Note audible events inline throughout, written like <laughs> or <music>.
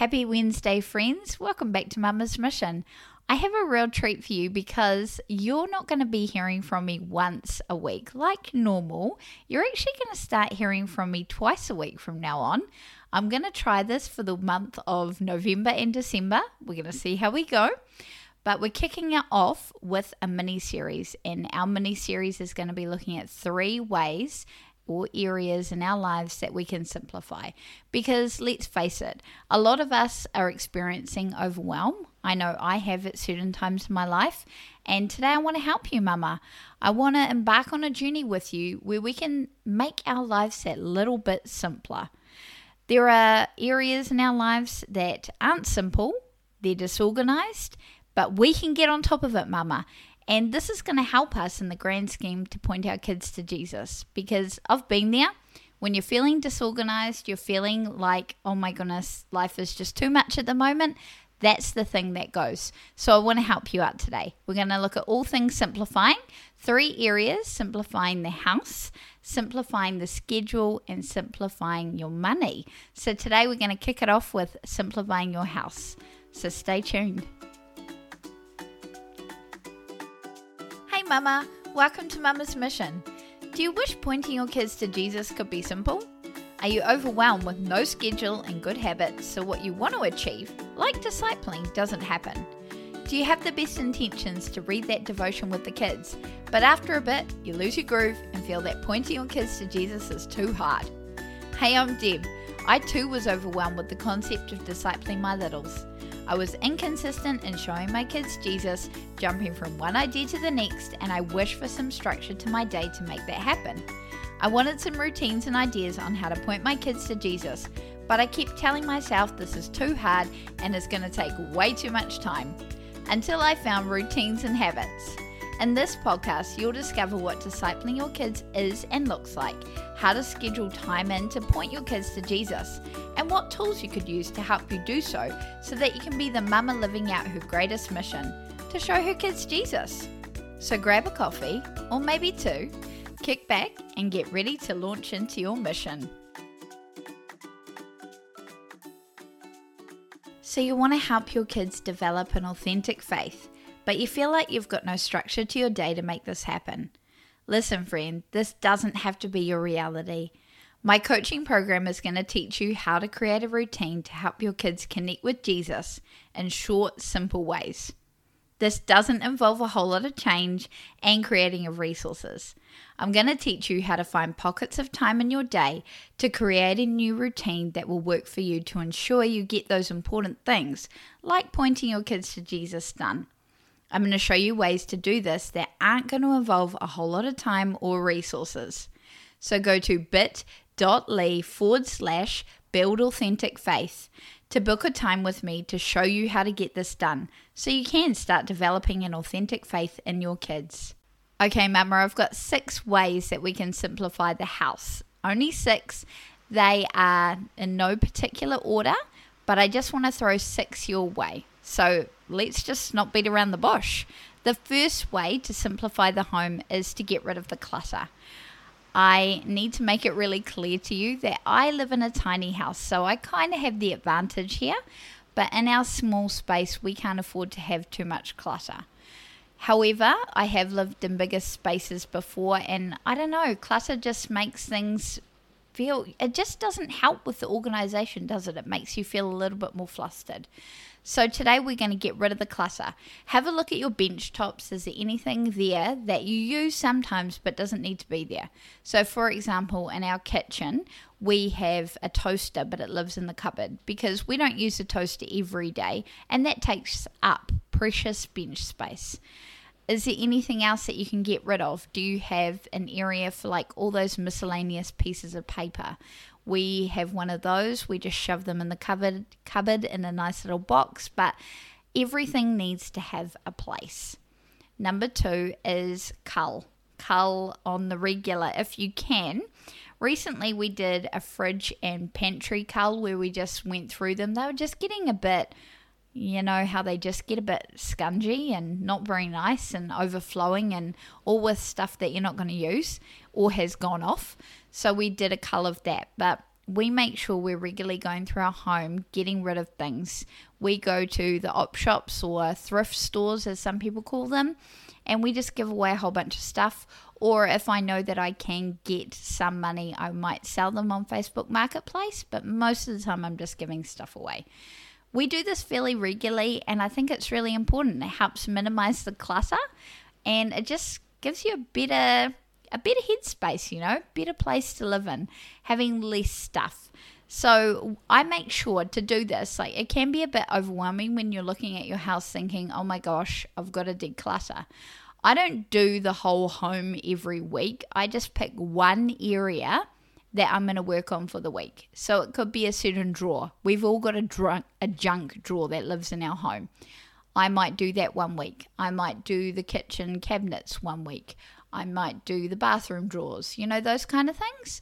Happy Wednesday, friends. Welcome back to Mama's Mission. I have a real treat for you because you're not going to be hearing from me once a week like normal. You're actually going to start hearing from me twice a week from now on. I'm going to try this for the month of November and December. We're going to see how we go. But we're kicking it off with a mini series, and our mini series is going to be looking at three ways or areas in our lives that we can simplify. Because let's face it, a lot of us are experiencing overwhelm. I know I have at certain times in my life. And today I want to help you, Mama. I want to embark on a journey with you where we can make our lives that little bit simpler. There are areas in our lives that aren't simple, they're disorganized, but we can get on top of it, Mama. And this is going to help us in the grand scheme to point our kids to Jesus because I've been there. When you're feeling disorganized, you're feeling like, oh my goodness, life is just too much at the moment. That's the thing that goes. So I want to help you out today. We're going to look at all things simplifying, three areas simplifying the house, simplifying the schedule, and simplifying your money. So today we're going to kick it off with simplifying your house. So stay tuned. Mama. Welcome to Mama's Mission. Do you wish pointing your kids to Jesus could be simple? Are you overwhelmed with no schedule and good habits, so what you want to achieve, like discipling, doesn't happen? Do you have the best intentions to read that devotion with the kids, but after a bit, you lose your groove and feel that pointing your kids to Jesus is too hard? Hey, I'm Deb. I too was overwhelmed with the concept of discipling my littles. I was inconsistent in showing my kids Jesus, jumping from one idea to the next, and I wish for some structure to my day to make that happen. I wanted some routines and ideas on how to point my kids to Jesus, but I kept telling myself this is too hard and is going to take way too much time. Until I found routines and habits. In this podcast, you'll discover what discipling your kids is and looks like, how to schedule time in to point your kids to Jesus, and what tools you could use to help you do so so that you can be the mama living out her greatest mission to show her kids Jesus. So grab a coffee, or maybe two, kick back, and get ready to launch into your mission. So, you want to help your kids develop an authentic faith but you feel like you've got no structure to your day to make this happen. Listen, friend, this doesn't have to be your reality. My coaching program is going to teach you how to create a routine to help your kids connect with Jesus in short, simple ways. This doesn't involve a whole lot of change and creating of resources. I'm going to teach you how to find pockets of time in your day to create a new routine that will work for you to ensure you get those important things, like pointing your kids to Jesus, done. I'm going to show you ways to do this that aren't going to involve a whole lot of time or resources. So go to bit.ly forward slash build authentic faith to book a time with me to show you how to get this done so you can start developing an authentic faith in your kids. Okay, Mama, I've got six ways that we can simplify the house. Only six. They are in no particular order, but I just want to throw six your way. So let's just not beat around the bush. The first way to simplify the home is to get rid of the clutter. I need to make it really clear to you that I live in a tiny house, so I kind of have the advantage here, but in our small space, we can't afford to have too much clutter. However, I have lived in bigger spaces before, and I don't know, clutter just makes things feel, it just doesn't help with the organization, does it? It makes you feel a little bit more flustered. So today we're going to get rid of the clutter. Have a look at your bench tops. Is there anything there that you use sometimes but doesn't need to be there? So for example, in our kitchen, we have a toaster but it lives in the cupboard because we don't use a toaster every day and that takes up precious bench space. Is there anything else that you can get rid of? Do you have an area for like all those miscellaneous pieces of paper? We have one of those. We just shove them in the cupboard cupboard in a nice little box, but everything needs to have a place. Number 2 is cull. Cull on the regular if you can. Recently we did a fridge and pantry cull where we just went through them. They were just getting a bit you know how they just get a bit scungy and not very nice and overflowing and all with stuff that you're not going to use or has gone off. So we did a cull of that. But we make sure we're regularly going through our home, getting rid of things. We go to the op shops or thrift stores, as some people call them, and we just give away a whole bunch of stuff. Or if I know that I can get some money, I might sell them on Facebook Marketplace, but most of the time I'm just giving stuff away. We do this fairly regularly, and I think it's really important. It helps minimize the clutter and it just gives you a better a better headspace, you know, better place to live in, having less stuff. So I make sure to do this. Like it can be a bit overwhelming when you're looking at your house thinking, oh my gosh, I've got to declutter. I don't do the whole home every week. I just pick one area that I'm going to work on for the week. So it could be a certain drawer. We've all got a, drunk, a junk drawer that lives in our home. I might do that one week. I might do the kitchen cabinets one week. I might do the bathroom drawers, you know, those kind of things.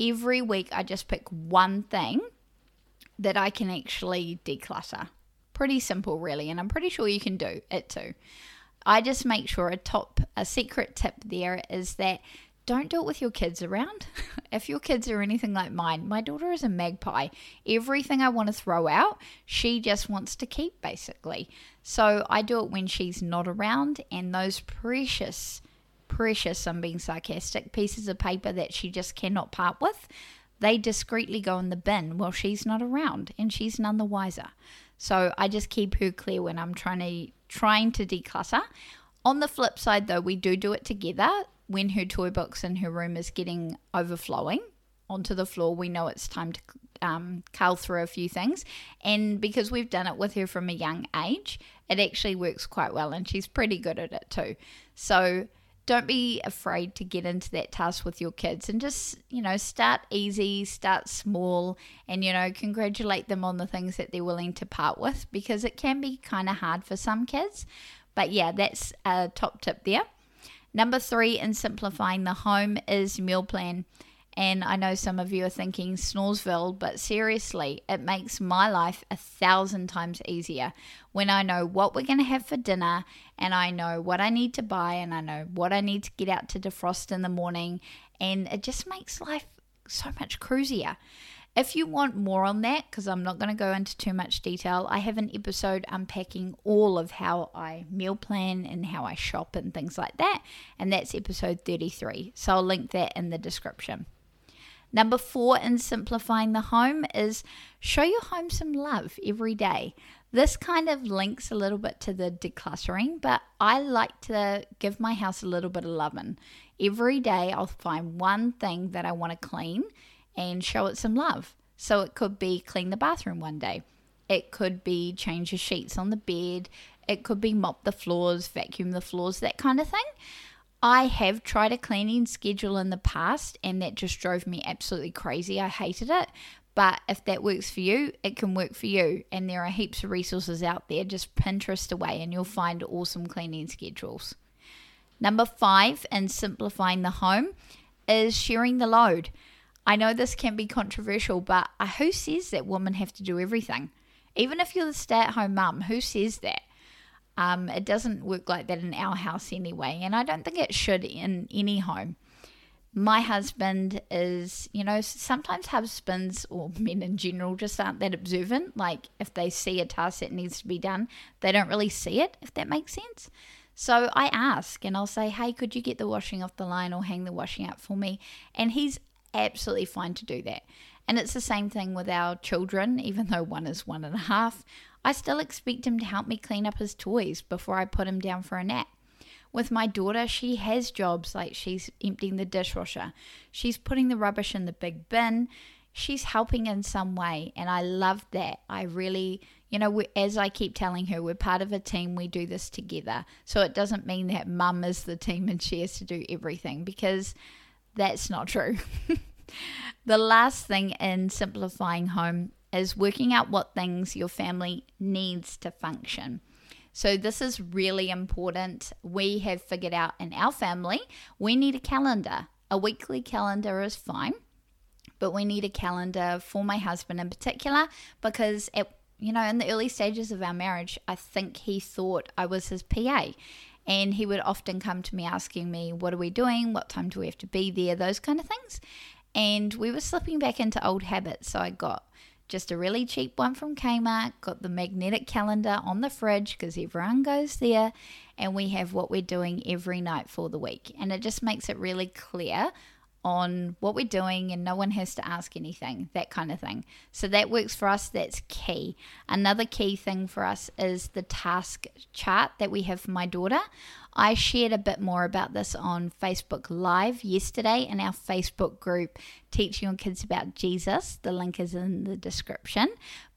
Every week, I just pick one thing that I can actually declutter. Pretty simple, really, and I'm pretty sure you can do it too. I just make sure a top, a secret tip there is that don't do it with your kids around. <laughs> if your kids are anything like mine, my daughter is a magpie. Everything I want to throw out, she just wants to keep basically. So I do it when she's not around, and those precious precious, I'm being sarcastic, pieces of paper that she just cannot part with, they discreetly go in the bin while she's not around and she's none the wiser. So I just keep her clear when I'm trying to trying to declutter. On the flip side though, we do do it together when her toy box in her room is getting overflowing onto the floor, we know it's time to um, cull through a few things. And because we've done it with her from a young age, it actually works quite well, and she's pretty good at it too. So don't be afraid to get into that task with your kids and just, you know, start easy, start small, and, you know, congratulate them on the things that they're willing to part with because it can be kind of hard for some kids. But yeah, that's a top tip there. Number three in simplifying the home is meal plan. And I know some of you are thinking Snoresville, but seriously, it makes my life a thousand times easier when I know what we're going to have for dinner and I know what I need to buy and I know what I need to get out to defrost in the morning. And it just makes life so much cruisier. If you want more on that, because I'm not going to go into too much detail, I have an episode unpacking all of how I meal plan and how I shop and things like that. And that's episode 33. So I'll link that in the description. Number four in simplifying the home is show your home some love every day. This kind of links a little bit to the decluttering, but I like to give my house a little bit of loving. Every day I'll find one thing that I want to clean and show it some love. So it could be clean the bathroom one day. It could be change the sheets on the bed. It could be mop the floors, vacuum the floors, that kind of thing. I have tried a cleaning schedule in the past and that just drove me absolutely crazy. I hated it. But if that works for you, it can work for you. And there are heaps of resources out there. Just Pinterest away and you'll find awesome cleaning schedules. Number five, in simplifying the home, is sharing the load. I know this can be controversial, but who says that women have to do everything? Even if you're the stay at home mum, who says that? Um, it doesn't work like that in our house anyway, and I don't think it should in any home. My husband is, you know, sometimes husbands or men in general just aren't that observant. Like if they see a task that needs to be done, they don't really see it, if that makes sense. So I ask and I'll say, hey, could you get the washing off the line or hang the washing up for me? And he's absolutely fine to do that. And it's the same thing with our children, even though one is one and a half. I still expect him to help me clean up his toys before I put him down for a nap. With my daughter, she has jobs like she's emptying the dishwasher, she's putting the rubbish in the big bin, she's helping in some way, and I love that. I really, you know, we, as I keep telling her, we're part of a team, we do this together. So it doesn't mean that mum is the team and she has to do everything because that's not true. <laughs> the last thing in simplifying home is working out what things your family needs to function. So, this is really important. We have figured out in our family we need a calendar. A weekly calendar is fine, but we need a calendar for my husband in particular because, it, you know, in the early stages of our marriage, I think he thought I was his PA. And he would often come to me asking me, What are we doing? What time do we have to be there? Those kind of things. And we were slipping back into old habits. So I got just a really cheap one from Kmart, got the magnetic calendar on the fridge because everyone goes there, and we have what we're doing every night for the week. And it just makes it really clear on what we're doing and no one has to ask anything, that kind of thing. So that works for us. That's key. Another key thing for us is the task chart that we have for my daughter. I shared a bit more about this on Facebook Live yesterday in our Facebook group, Teaching Your Kids About Jesus. The link is in the description.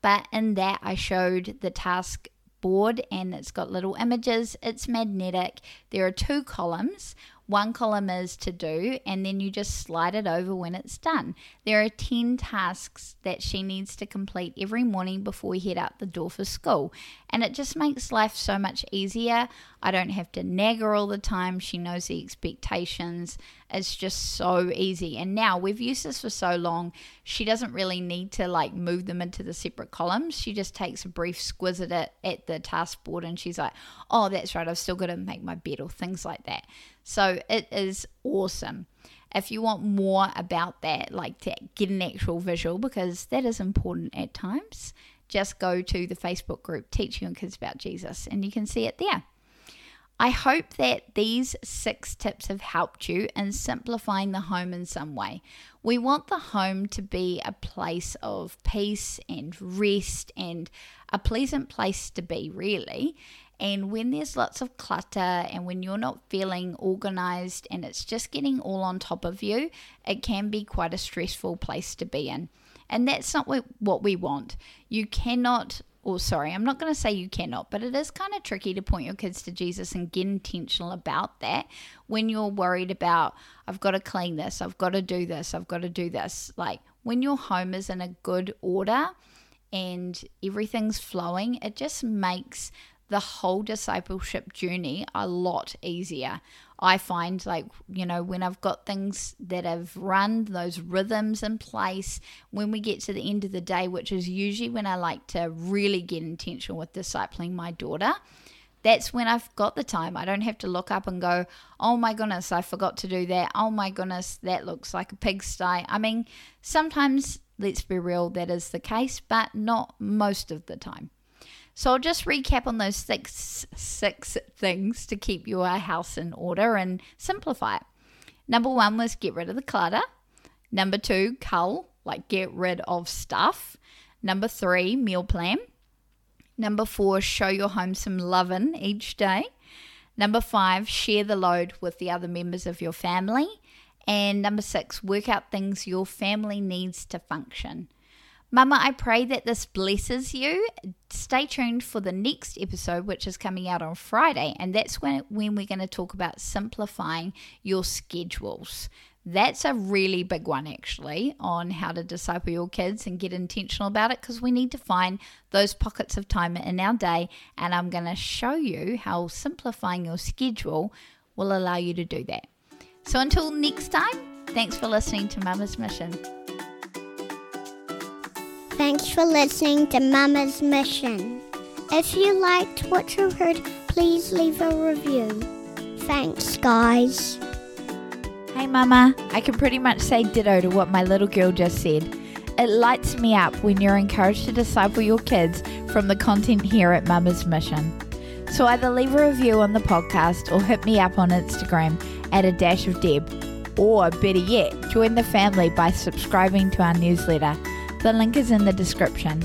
But in that, I showed the task board and it's got little images. It's magnetic. There are two columns. One column is to do, and then you just slide it over when it's done. There are 10 tasks that she needs to complete every morning before we head out the door for school. And it just makes life so much easier. I don't have to nag her all the time. She knows the expectations. It's just so easy. And now we've used this for so long, she doesn't really need to like move them into the separate columns. She just takes a brief squiz at it at the task board and she's like, oh, that's right, I've still got to make my bed or things like that. So it is awesome. If you want more about that, like to get an actual visual, because that is important at times, just go to the Facebook group Teaching Your Kids About Jesus and you can see it there. I hope that these six tips have helped you in simplifying the home in some way. We want the home to be a place of peace and rest and a pleasant place to be, really. And when there's lots of clutter and when you're not feeling organized and it's just getting all on top of you, it can be quite a stressful place to be in. And that's not what we want. You cannot, or sorry, I'm not going to say you cannot, but it is kind of tricky to point your kids to Jesus and get intentional about that when you're worried about, I've got to clean this, I've got to do this, I've got to do this. Like when your home is in a good order, and everything's flowing, it just makes the whole discipleship journey a lot easier. I find, like, you know, when I've got things that have run, those rhythms in place, when we get to the end of the day, which is usually when I like to really get intentional with discipling my daughter, that's when I've got the time. I don't have to look up and go, oh my goodness, I forgot to do that. Oh my goodness, that looks like a pigsty. I mean, sometimes, let's be real, that is the case, but not most of the time. So I'll just recap on those six six things to keep your house in order and simplify it. Number one was get rid of the clutter. Number two, cull, like get rid of stuff. Number three, meal plan. Number four, show your home some loving each day. Number five, share the load with the other members of your family. And number six, work out things your family needs to function. Mama, I pray that this blesses you. Stay tuned for the next episode, which is coming out on Friday, and that's when, when we're going to talk about simplifying your schedules. That's a really big one, actually, on how to disciple your kids and get intentional about it because we need to find those pockets of time in our day. And I'm going to show you how simplifying your schedule will allow you to do that. So until next time, thanks for listening to Mama's Mission. Thanks for listening to Mama's Mission. If you liked what you heard, please leave a review. Thanks, guys. Hey, Mama. I can pretty much say ditto to what my little girl just said. It lights me up when you're encouraged to disciple your kids from the content here at Mama's Mission. So either leave a review on the podcast or hit me up on Instagram at a dash of Deb. Or better yet, join the family by subscribing to our newsletter. The link is in the description.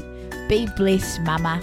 Be blessed, Mama.